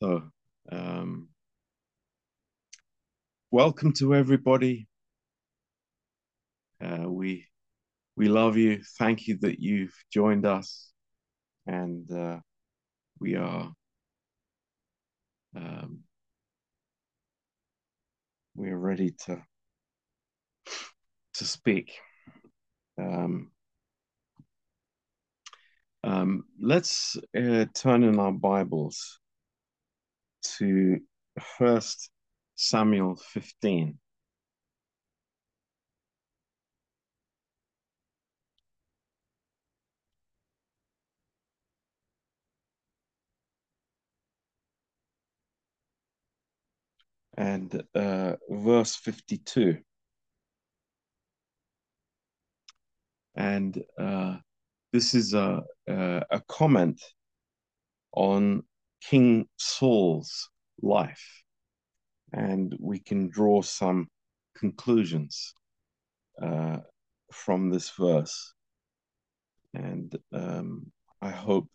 So, um, welcome to everybody. Uh, we we love you. Thank you that you've joined us, and uh, we are um, we are ready to to speak. Um, um, let's uh, turn in our Bibles to First Samuel 15. And uh, verse 52. And uh, this is a, a, a comment on King Saul's life. And we can draw some conclusions uh, from this verse. And um, I hope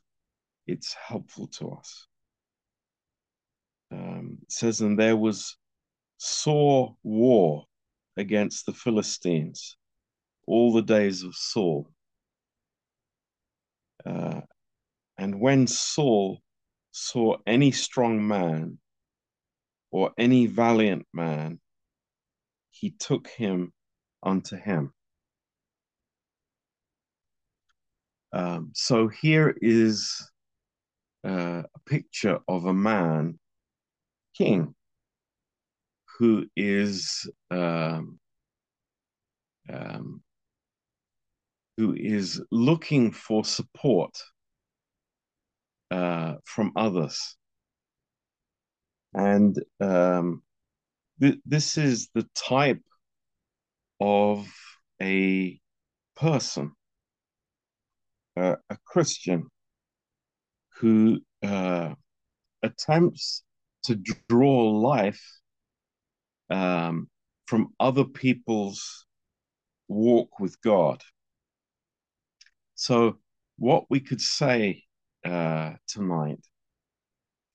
it's helpful to us. Um, it says, and there was sore war against the Philistines all the days of Saul. Uh, and when Saul saw any strong man or any valiant man, he took him unto him. Um, so here is uh, a picture of a man, king, who is um, um, who is looking for support uh, from others. And um, th- this is the type of a person, uh, a Christian, who uh, attempts to draw life um, from other people's walk with God. So, what we could say uh, tonight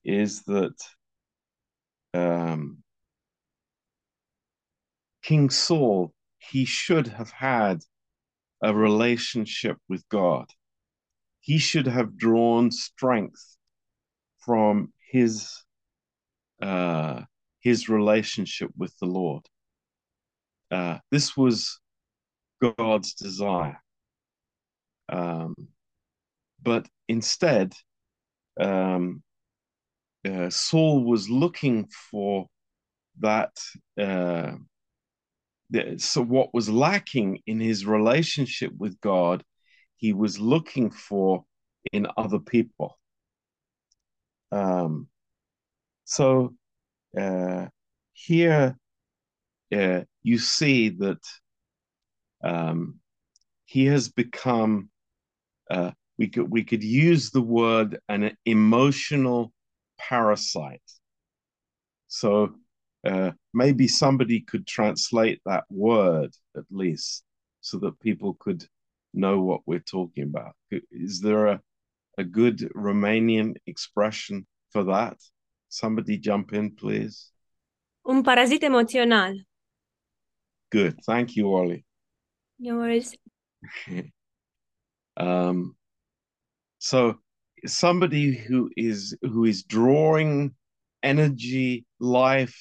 is that um, King Saul, he should have had a relationship with God. He should have drawn strength from his uh, his relationship with the Lord. Uh, this was God's desire. Um, but instead, um, uh, Saul was looking for that. Uh, so, what was lacking in his relationship with God, he was looking for in other people. Um, so, uh, here uh, you see that um, he has become uh, we could we could use the word an emotional parasite. So uh, maybe somebody could translate that word at least, so that people could know what we're talking about. Is there a a good Romanian expression for that? Somebody jump in, please. Un parazit emoțional. Good, thank you, Ollie. No worries. um, so somebody who is who is drawing energy, life,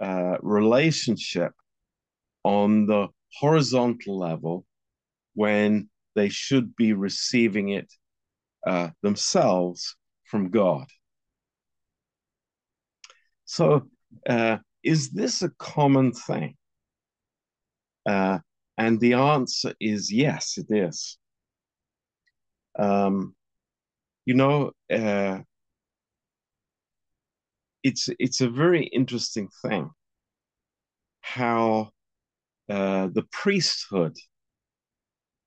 uh, relationship on the horizontal level when they should be receiving it uh, themselves from God. So, uh, is this a common thing? Uh, and the answer is yes, it is. Um, you know, uh, it's it's a very interesting thing how uh, the priesthood,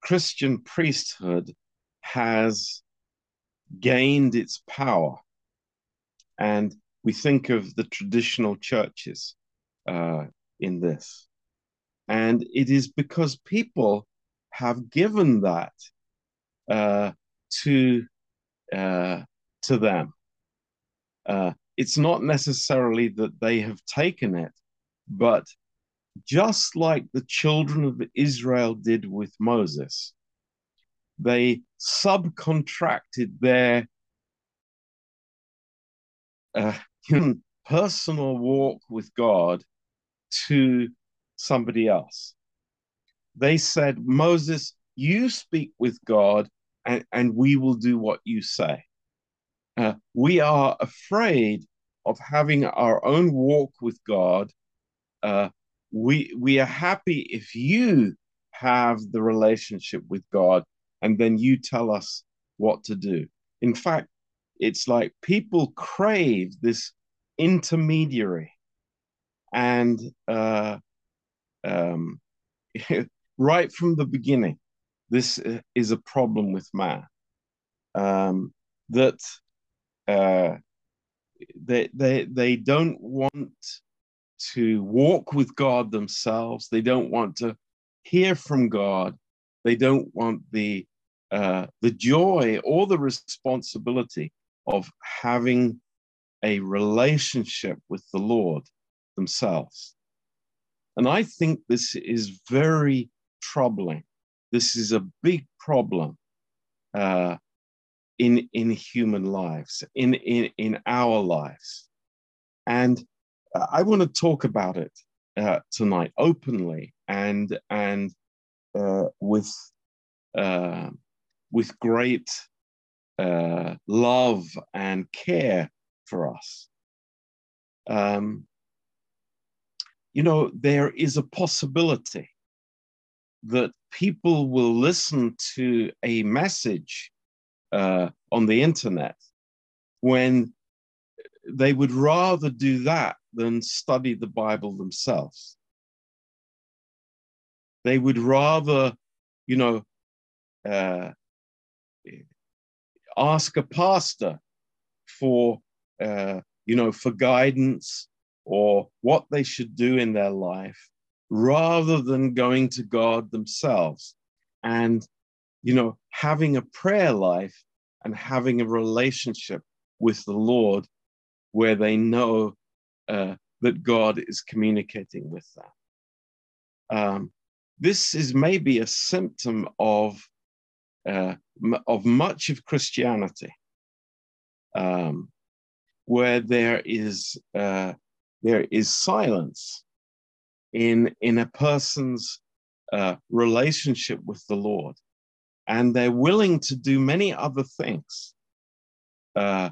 Christian priesthood, has gained its power, and we think of the traditional churches uh, in this, and it is because people have given that uh, to uh, to them. uh, it's not necessarily that they have taken it, but just like the children of Israel did with Moses, they subcontracted their uh, personal walk with God to somebody else. They said, Moses, you speak with God and, and we will do what you say. Uh, we are afraid of having our own walk with God. Uh, we, we are happy if you have the relationship with God and then you tell us what to do. In fact, it's like people crave this intermediary. And uh, um, right from the beginning, this is a problem with man. Um, that uh, they, they, they don't want to walk with God themselves. They don't want to hear from God. They don't want the uh, the joy or the responsibility of having a relationship with the Lord themselves. And I think this is very troubling. This is a big problem uh, in, in human lives, in, in, in our lives. And I want to talk about it uh, tonight openly and, and uh, with, uh, with great uh, love and care for us. Um, you know, there is a possibility that people will listen to a message uh, on the internet when they would rather do that than study the Bible themselves. They would rather, you know, uh, ask a pastor for uh, you know for guidance or what they should do in their life rather than going to god themselves. And you know having a prayer life and having a relationship with the lord where they know uh, that god is communicating with them. Um, this is maybe a symptom of uh, of much of Christianity, um, where there is uh, there is silence in in a person's uh, relationship with the Lord, and they're willing to do many other things uh,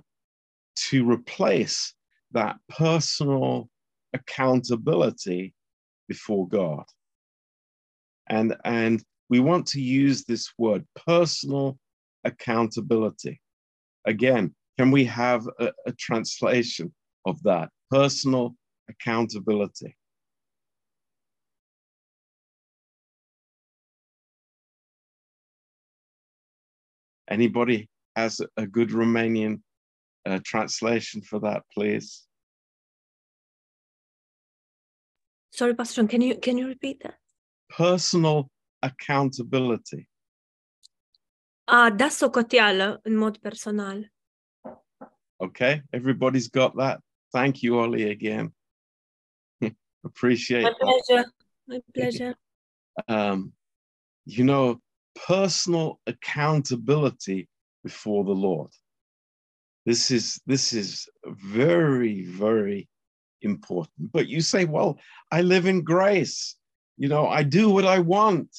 to replace that personal accountability before God. And and we want to use this word personal accountability. Again, can we have a, a translation of that? Personal accountability. Anybody has a good Romanian uh, translation for that, please? Sorry, Pastor John, can you can you repeat that? Personal accountability. A da socoteală în mod personal. Okay, everybody's got that. Thank you, Ollie, again. Appreciate My that. pleasure. My pleasure. Um, you know, personal accountability before the Lord. This is this is very, very important. But you say, well, I live in grace. You know, I do what I want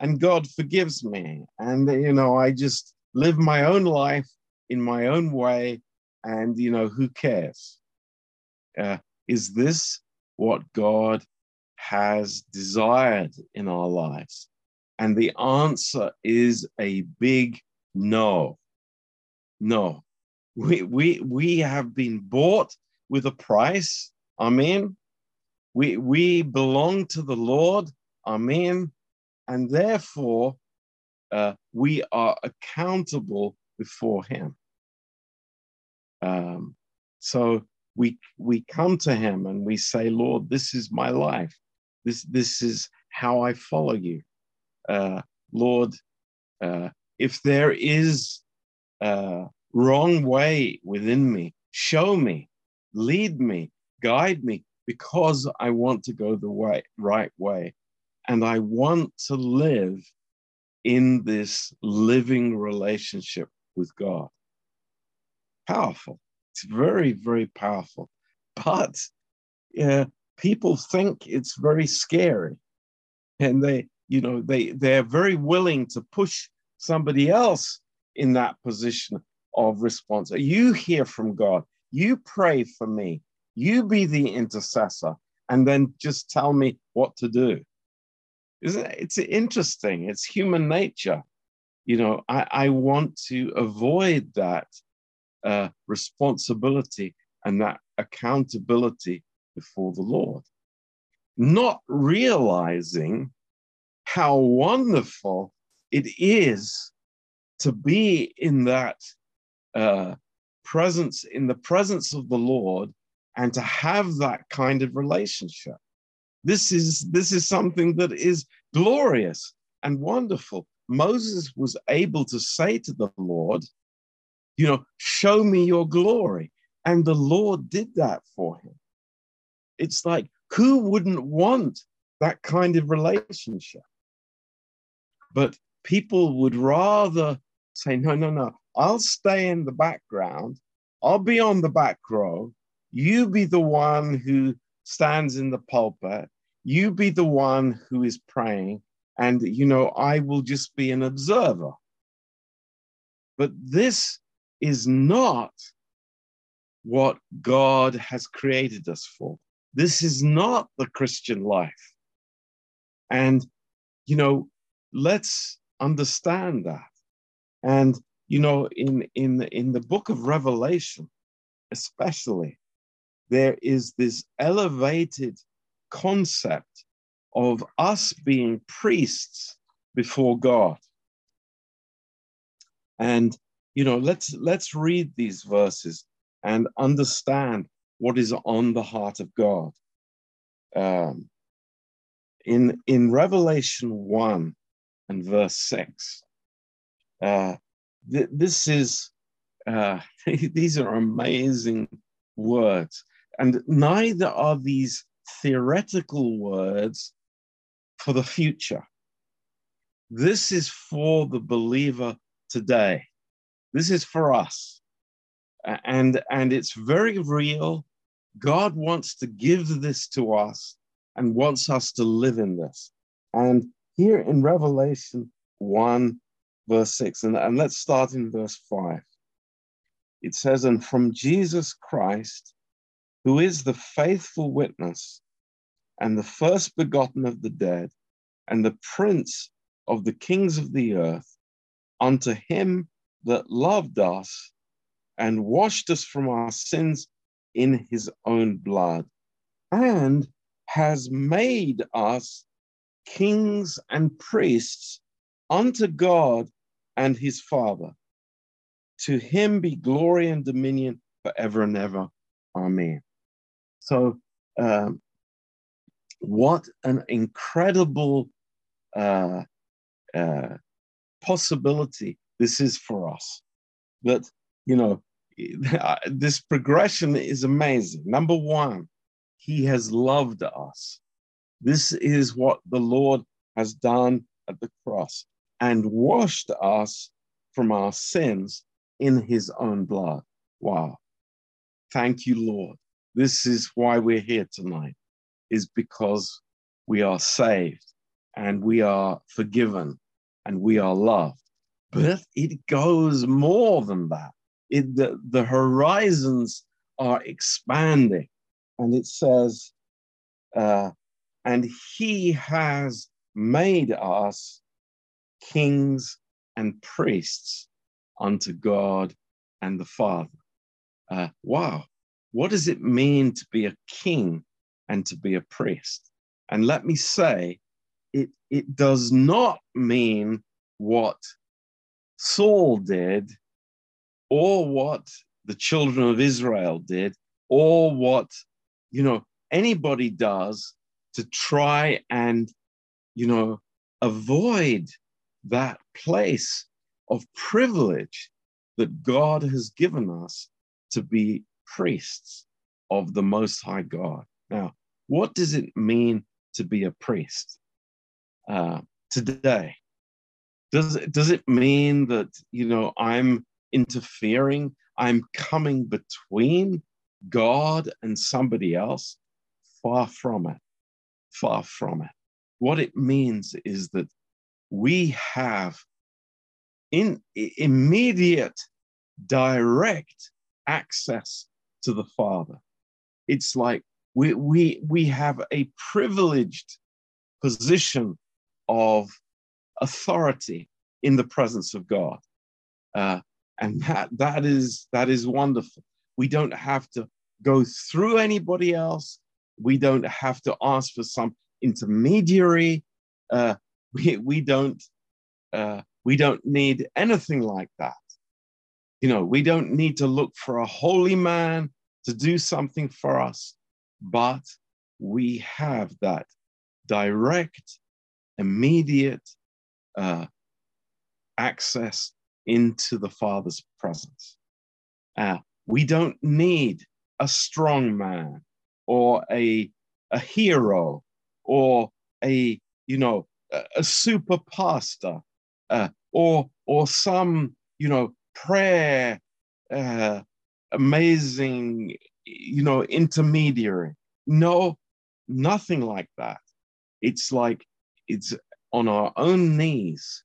and God forgives me. And, you know, I just live my own life in my own way. And, you know, who cares? Uh, is this what God has desired in our lives? And the answer is a big no. No. We, we, we have been bought with a price. Amen. We, we belong to the Lord. Amen. And therefore, uh, we are accountable before Him. Um, so we, we come to Him and we say, Lord, this is my life. This, this is how I follow you. Uh, Lord, uh, if there is a wrong way within me, show me, lead me, guide me, because I want to go the way, right way. And I want to live in this living relationship with God. Powerful. It's very, very powerful. But yeah, people think it's very scary. And they, you know, they they're very willing to push somebody else in that position of response. You hear from God. You pray for me. You be the intercessor, and then just tell me what to do. Isn't it? It's interesting. It's human nature. You know, I, I want to avoid that uh, responsibility and that accountability before the Lord, not realizing how wonderful it is to be in that uh, presence, in the presence of the Lord, and to have that kind of relationship. This is this is something that is glorious and wonderful. Moses was able to say to the Lord, you know, show me your glory. And the Lord did that for him. It's like, who wouldn't want that kind of relationship? But people would rather say, no, no, no, I'll stay in the background. I'll be on the back row. You be the one who stands in the pulpit. You be the one who is praying. And, you know, I will just be an observer. But this is not what God has created us for. This is not the Christian life. And, you know, let's understand that. And, you know, in, in, in the book of Revelation, especially, there is this elevated concept of us being priests before God. And you know, let's let's read these verses and understand what is on the heart of God. Um, in in Revelation one and verse six, uh, th- this is uh, these are amazing words, and neither are these theoretical words for the future. This is for the believer today. This is for us. And, and it's very real. God wants to give this to us and wants us to live in this. And here in Revelation 1, verse 6, and, and let's start in verse 5. It says, And from Jesus Christ, who is the faithful witness and the first begotten of the dead and the prince of the kings of the earth, unto him that loved us and washed us from our sins in his own blood and has made us kings and priests unto God and his Father. To him be glory and dominion forever and ever. Amen. So, um, what an incredible uh, uh, possibility this is for us. That, you know, this progression is amazing. Number one, he has loved us. This is what the Lord has done at the cross and washed us from our sins in his own blood. Wow. Thank you, Lord. This is why we're here tonight, is because we are saved and we are forgiven and we are loved. But it goes more than that. It, the, the horizons are expanding. And it says, uh, and he has made us kings and priests unto God and the Father. Uh, wow. What does it mean to be a king and to be a priest? And let me say, it, it does not mean what Saul did, or what the children of Israel did, or what, you know, anybody does to try and, you know, avoid that place of privilege that God has given us to be priests of the Most High God. Now, what does it mean to be a priest uh, today? Does it, does it mean that, you know, I'm interfering, I'm coming between God and somebody else? Far from it. Far from it. What it means is that we have in immediate direct access to the Father. It's like we, we, we have a privileged position of authority in the presence of God. Uh, and that, that, is, that is wonderful. We don't have to go through anybody else. We don't have to ask for some intermediary. Uh, we, we, don't, uh, we don't need anything like that. You know, we don't need to look for a holy man to do something for us, but we have that direct, immediate uh, access into the Father's presence. Uh, we don't need a strong man or a, a hero or a, you know, a, a super pastor uh, or, or some, you know, prayer, uh, amazing, you know, intermediary. No, nothing like that. It's like it's on our own knees.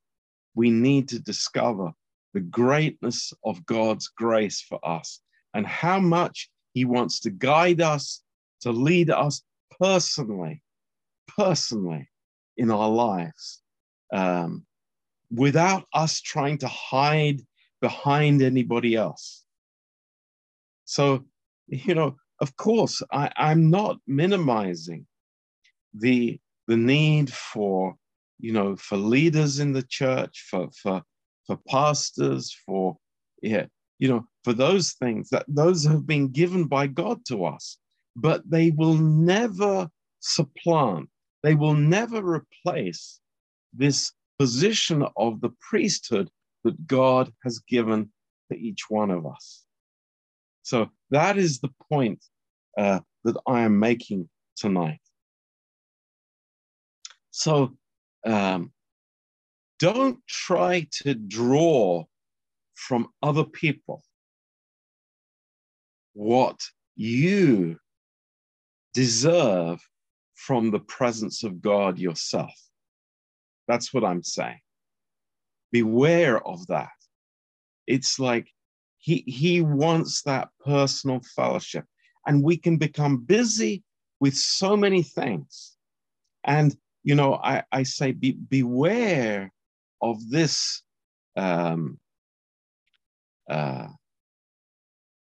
We need to discover the greatness of God's grace for us and how much He wants to guide us, to lead us personally, personally in our lives, um, without us trying to hide behind anybody else. So, you know, of course, I, I'm not minimizing the the need for, you know, for leaders in the church, for for for pastors, for yeah, you know, for those things that those have been given by God to us, but they will never supplant, they will never replace this position of the priesthood that God has given to each one of us. So that is the point uh, that I am making tonight. So um, don't try to draw from other people what you deserve from the presence of God yourself. That's what I'm saying. Beware of that. It's like he, he wants that personal fellowship. And we can become busy with so many things. And, you know, I, I say, be, beware of this um, uh,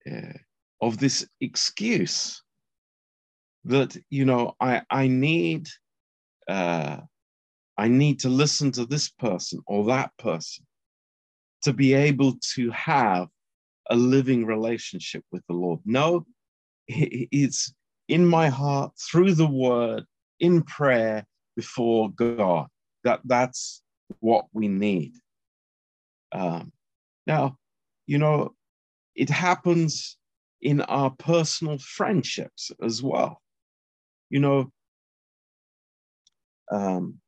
uh, of this excuse that you know I I need uh, I need to listen to this person or that person to be able to have a living relationship with the Lord. No, it's in my heart through the word, in prayer before God. That, that's what we need. Um, now, you know, it happens in our personal friendships as well. You know, um,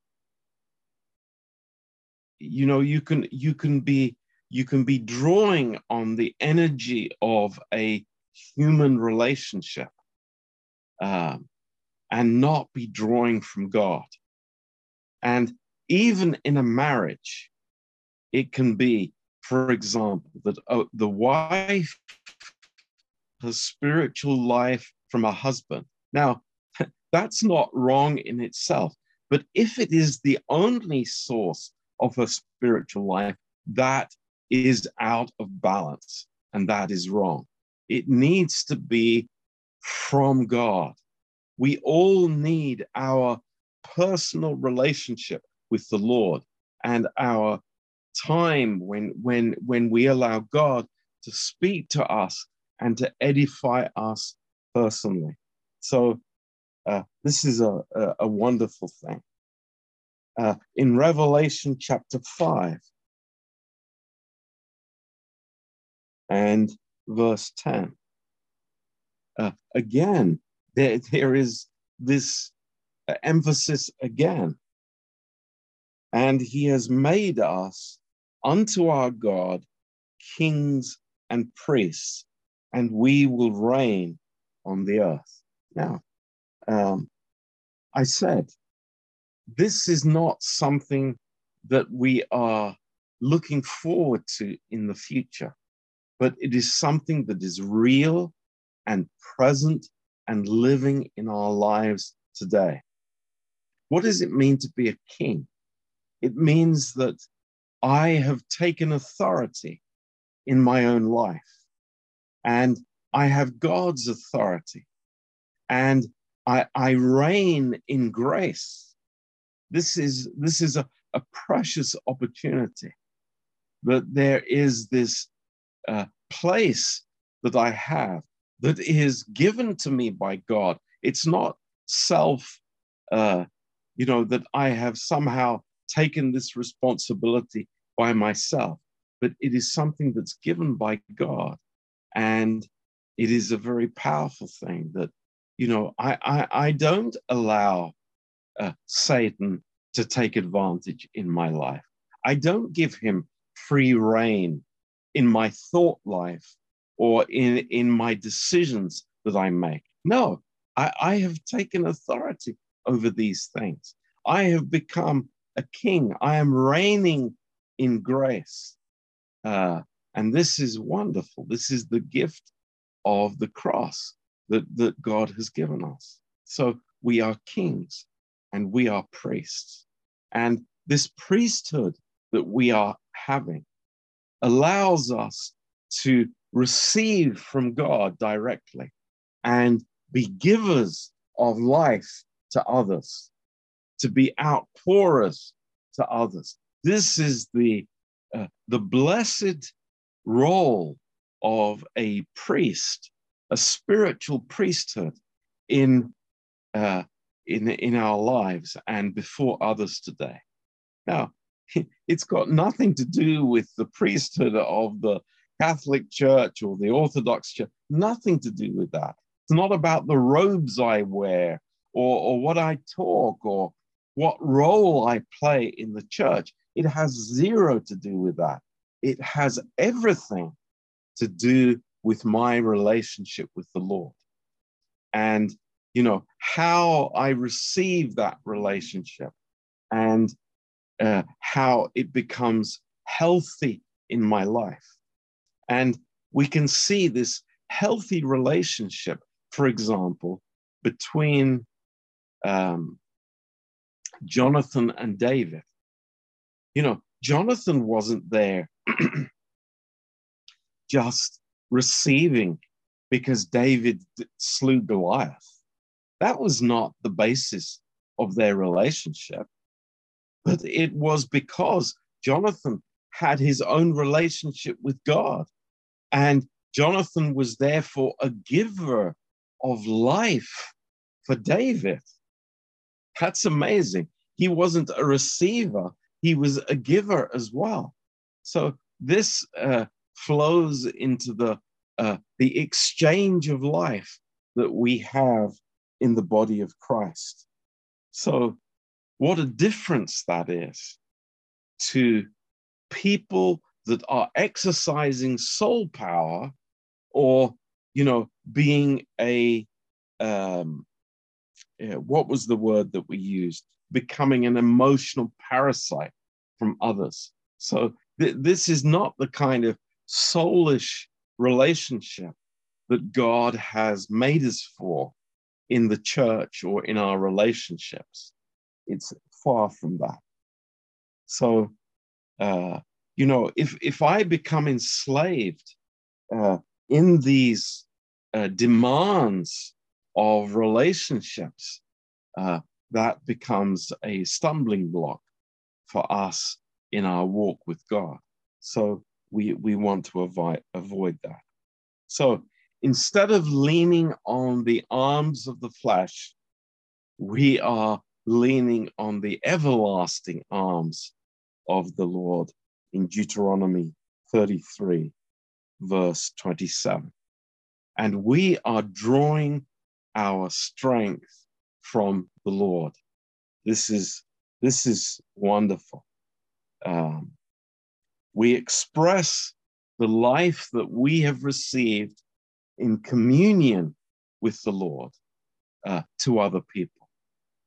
you know, you can you can be you can be drawing on the energy of a human relationship um, and not be drawing from God. And even in a marriage, it can be, for example, that uh, the wife has spiritual life from a husband. Now, that's not wrong in itself, but if it is the only source of her spiritual life, that is out of balance, and that is wrong. It needs to be from God. We all need our personal relationship with the Lord and our time when, when, when we allow God to speak to us and to edify us personally. So, uh, this is a, a, a wonderful thing. Uh, in Revelation chapter 5, and verse 10. uh, again, there, there is this uh, emphasis again. And he has made us unto our God kings and priests, and we will reign on the earth. Now, um, I said, this is not something that we are looking forward to in the future, but it is something that is real and present and living in our lives today. What does it mean to be a king? It means that I have taken authority in my own life and I have God's authority and I, I reign in grace. This is, this is a, a precious opportunity that there is this uh, place that I have that is given to me by God. It's not self, uh, you know, that I have somehow taken this responsibility by myself, but it is something that's given by God. And it is a very powerful thing that, you know, I, I, I don't allow uh, Satan to take advantage in my life. I don't give him free reign in my thought life or in, in my decisions that I make. No, I, I have taken authority over these things. I have become a king. I am reigning in grace. Uh, and this is wonderful. This is the gift of the cross that, that God has given us. So we are kings and we are priests. And this priesthood that we are having allows us to receive from God directly and be givers of life to others, to be outpourers to others. This is the, uh, the blessed role of a priest, a spiritual priesthood in, uh, in, in our lives and before others today. Now, it's got nothing to do with the priesthood of the Catholic Church or the Orthodox Church, nothing to do with that. It's not about the robes I wear or, or what I talk or what role I play in the church. It has zero to do with that. It has everything to do with my relationship with the Lord. And, you know, how I receive that relationship and uh, how it becomes healthy in my life. And we can see this healthy relationship, for example, between um, Jonathan and David. You know, Jonathan wasn't there just receiving because David slew Goliath. That was not the basis of their relationship, but it was because Jonathan had his own relationship with God. And Jonathan was therefore a giver of life for David. That's amazing. He wasn't a receiver, he was a giver as well. So this uh, flows into the, uh, the exchange of life that we have in the body of Christ. So, what a difference that is to people that are exercising soul power or you know being a um, what was the word that we used becoming an emotional parasite from others so th- this is not the kind of soulish relationship that god has made us for in the church or in our relationships it's far from that so uh, you know, if if I become enslaved uh, in these uh, demands of relationships, uh, that becomes a stumbling block for us in our walk with God. So we we want to avoid avoid that. So instead of leaning on the arms of the flesh, we are leaning on the everlasting arms of the Lord in Deuteronomy 33, verse 27. and we are drawing our strength from the Lord. This is this is wonderful. Um, we express the life that we have received in communion with the Lord uh, to other people.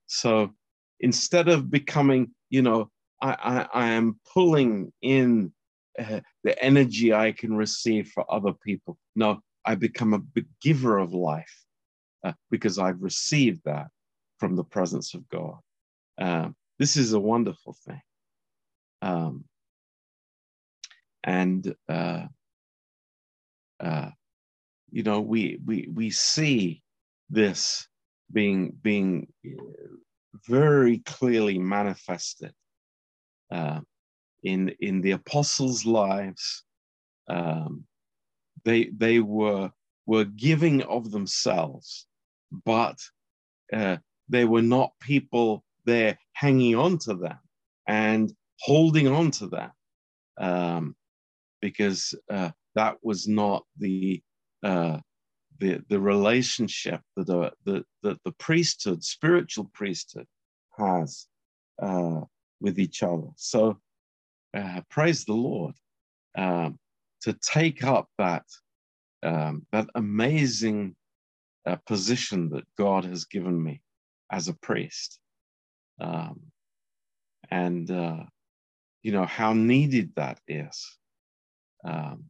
So instead of becoming, you know, I, I, I am pulling in uh, the energy I can receive for other people. No, I become a giver of life uh, because I've received that from the presence of God. Um, this is a wonderful thing. Um, and uh, uh, you know, we we we see this being being very clearly manifested uh, in in the apostles' lives. Um, they they were were giving of themselves, but uh, they were not people there hanging on to them and holding on to them, um, because uh, that was not the uh, the the relationship that the, that the priesthood, spiritual priesthood, has uh, with each other. So uh, praise the Lord um, to take up that um, that amazing uh, position that God has given me as a priest, um, and uh, you know how needed that is. Um,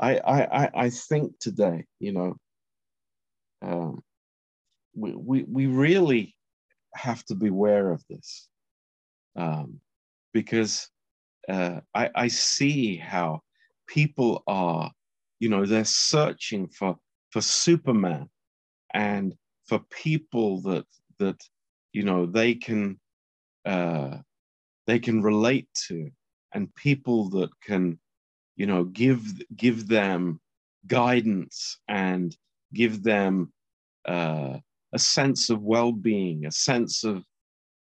I, I, I think today, you know, um, we, we, we really have to beware of this um, because uh, I, I see how people are, you know, they're searching for, for Superman and for people that, that, you know, they can, uh, they can relate to and people that can you know give give them guidance and give them uh, a sense of well-being a sense of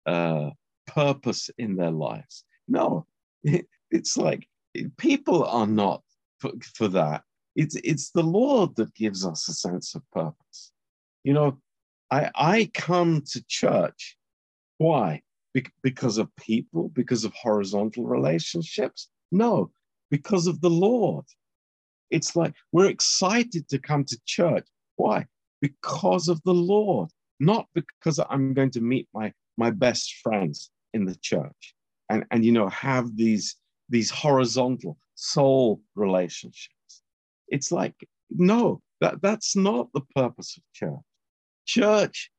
uh, purpose in their lives. No it, it's like people are not for, for that. It's it's the lord that gives us a sense of purpose. You know i i come to church. Why? Be- because of people? Because of horizontal relationships? No because of the Lord. It's like we're excited to come to church. Why? Because of the Lord, not because I'm going to meet my, my best friends in the church and, and you know have these these horizontal soul relationships. It's like, no, that, that's not the purpose of church. Church,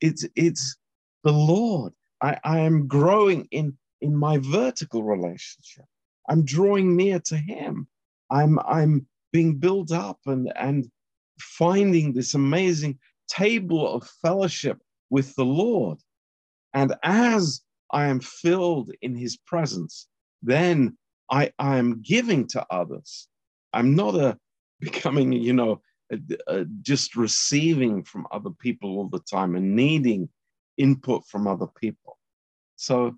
it's it's the Lord. I, I am growing in in my vertical relationship. I'm drawing near to him. I'm I'm being built up and and finding this amazing table of fellowship with the Lord. And as I am filled in his presence, then I, I am giving to others. I'm not a becoming, you know, a, a, just receiving from other people all the time and needing input from other people. So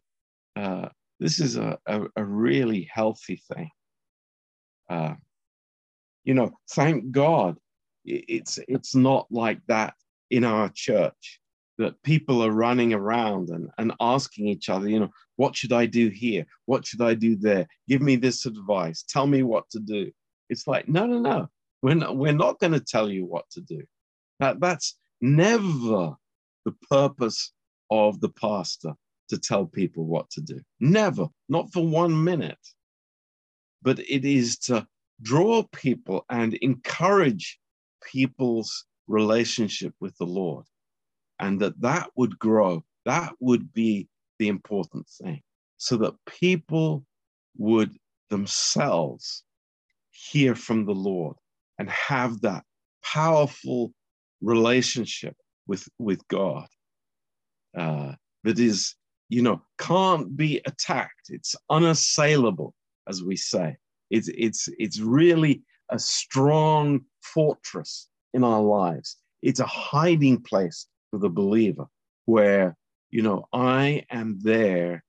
uh, this is a, a, a really healthy thing. Uh, you know, thank God it's it's not like that in our church that people are running around and, and asking each other, you know, what should I do here? What should I do there? Give me this advice. Tell me what to do. It's like, no, no, no. We're not, we're not going to tell you what to do. That, that's never the purpose of the pastor to tell people what to do. Never, not for one minute. But it is to draw people and encourage people's relationship with the Lord. And that that would grow. That would be the important thing. So that people would themselves hear from the Lord and have that powerful relationship with, with God uh, that is you know, can't be attacked. It's unassailable, as we say. It's, it's, it's really a strong fortress in our lives. It's a hiding place for the believer where, you know, I am there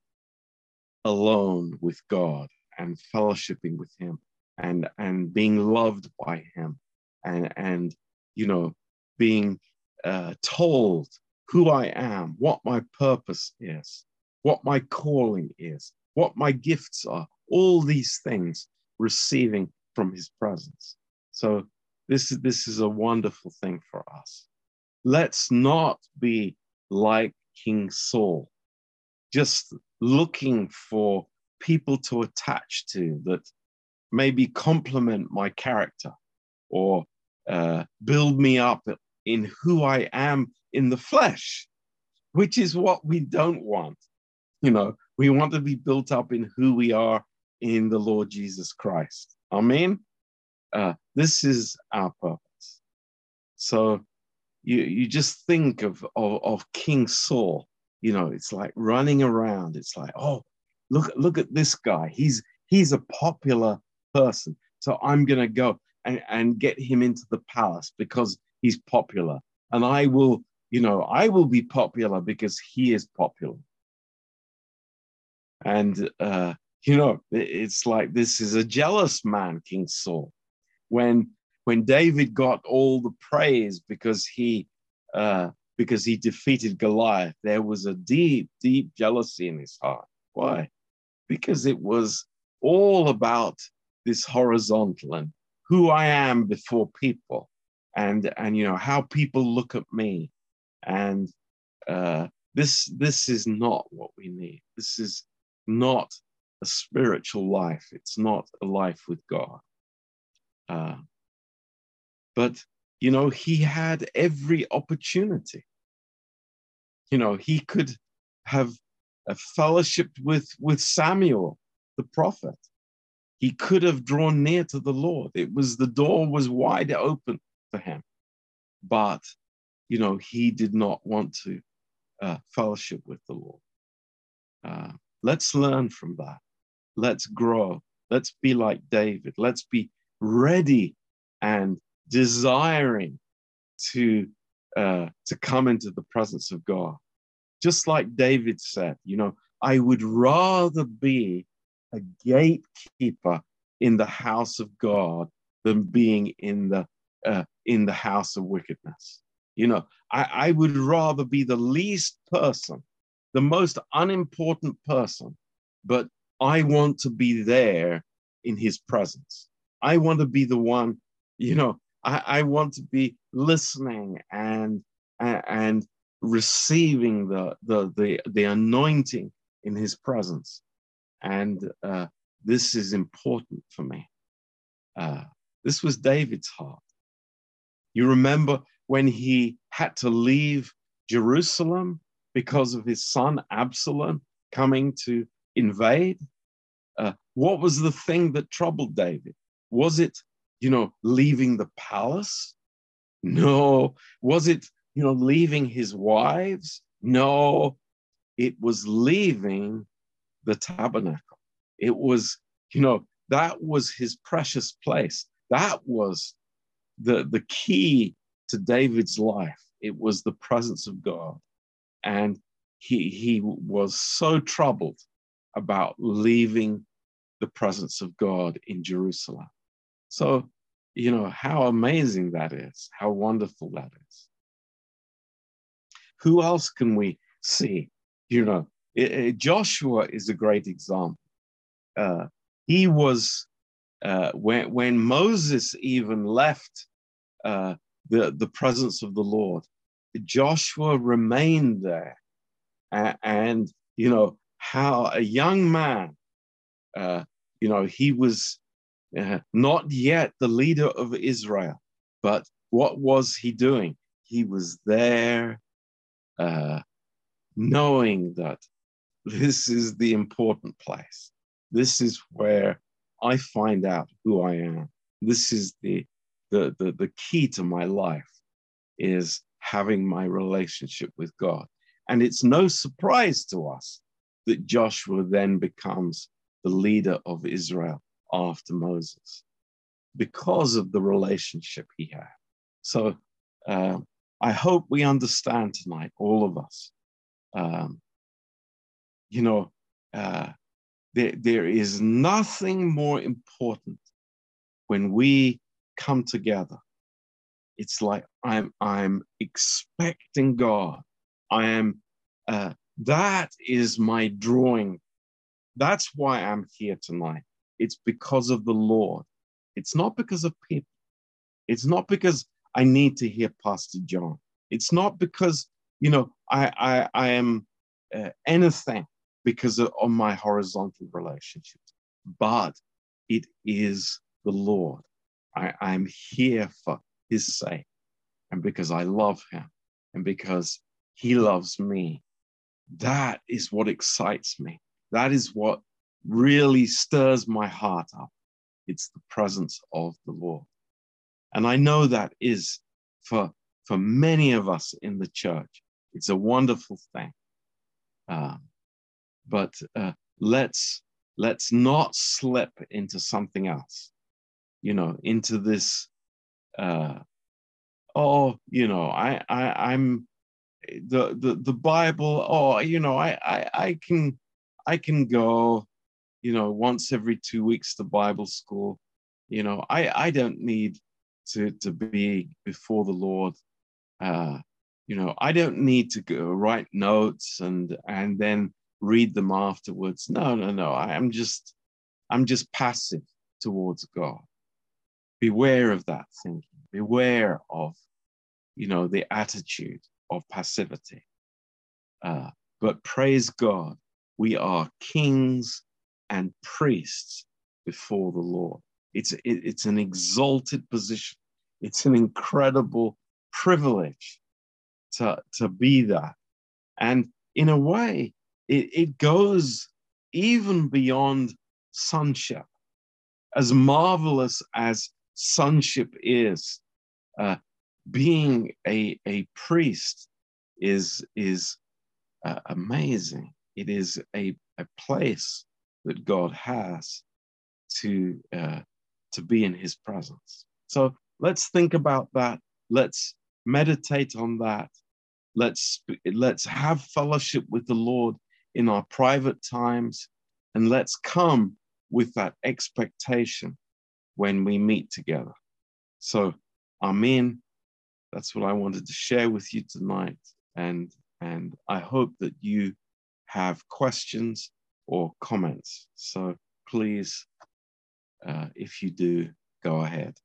alone with God and fellowshipping with Him and, and being loved by Him and and you know being uh, told who I am, what my purpose is, what my calling is, what my gifts are, all these things receiving from his presence. So this is this is a wonderful thing for us. Let's not be like King Saul, just looking for people to attach to that maybe complement my character or uh, build me up in who I am in the flesh, which is what we don't want. You know, we want to be built up in who we are in the Lord Jesus Christ. Amen. Uh, this is our purpose. So you you just think of, of of King Saul. You know, it's like running around. It's like, oh, look look at this guy. He's he's a popular person. So I'm gonna go and, and get him into the palace because he's popular. And I will, you know, I will be popular because he is popular. And uh, you know, it's like this is a jealous man, King Saul. When when David got all the praise because he uh, because he defeated Goliath, there was a deep, deep jealousy in his heart. Why? Because it was all about this horizontal and who I am before people, and and you know how people look at me, and uh, this this is not what we need. This is not a spiritual life. It's not a life with God. Uh, but, you know, he had every opportunity. You know, he could have a fellowship with, with Samuel, the prophet. He could have drawn near to the Lord. It was the door was wide open for him. But, you know, he did not want to uh, fellowship with the Lord. Uh, let's learn from that. Let's grow. Let's be like David. Let's be ready and desiring to uh, to come into the presence of God. Just like David said, you know, I would rather be a gatekeeper in the house of God than being in the uh, in the house of wickedness. You know, I, I would rather be the least person, the most unimportant person, but I want to be there in his presence. I want to be the one, you know, I, I want to be listening and and receiving the the the, the anointing in his presence. And uh, this is important for me. Uh, this was David's heart. You remember when he had to leave Jerusalem because of his son Absalom coming to invade? Uh, what was the thing that troubled David? Was it, you know, leaving the palace? No. Was it, you know, leaving his wives? No. It was leaving the tabernacle. It was, you know, that was his precious place. That was the, the key to David's life. It was the presence of God. And he, he was so troubled about leaving the presence of God in Jerusalem. So, you know, how amazing that is, how wonderful that is. Who else can we see? You know, it, it, Joshua is a great example. Uh, he was, uh, when, when Moses even left uh, the, the presence of the Lord, Joshua remained there. and, you know, how a young man, uh, you know, he was uh, not yet the leader of Israel, but what was he doing? He was there uh, knowing that this is the important place. This is where I find out who I am. This is the, the, the, the key to my life is having my relationship with God. And it's no surprise to us that Joshua then becomes the leader of Israel after Moses because of the relationship he had. So uh, I hope we understand tonight, all of us. Um, you know, uh, there, there is nothing more important when we come together it's like I'm I'm expecting God. I am uh, that is my drawing. That's why I'm here tonight. It's because of the Lord. It's not because of people. It's not because I need to hear Pastor John. It's not because you know I I, I am uh, anything because of, of my horizontal relationships, but it is the Lord. I, I'm here for His sake, and because I love Him, and because He loves me. That is what excites me. That is what really stirs my heart up. It's the presence of the Lord. And I know that is for, for many of us in the church. It's a wonderful thing. Um, but uh, let's let's not slip into something else, you know, into this. Uh, oh, you know, I, I I'm the the the Bible. Oh, you know, I I I can I can go, you know, once every two weeks to Bible school. You know, I I don't need to to be before the Lord. Uh, you know, I don't need to go write notes and and then read them afterwards. No, no, no. I am just I'm just passive towards God. Beware of that thinking. Beware of, you know, the attitude of passivity. Uh, but praise God, we are kings and priests before the Lord. It's, it, it's an exalted position. It's an incredible privilege to, to be that. And in a way, it, it goes even beyond sonship. As marvelous as sonship is, uh, being a, a priest is, is uh, amazing. It is a, a place that God has to, uh, to be in his presence. So let's think about that. Let's meditate on that. Let's, let's have fellowship with the Lord in our private times, and let's come with that expectation when we meet together. So, Amen. That's what I wanted to share with you tonight. And, and I hope that you have questions or comments. So please, uh, if you do, go ahead.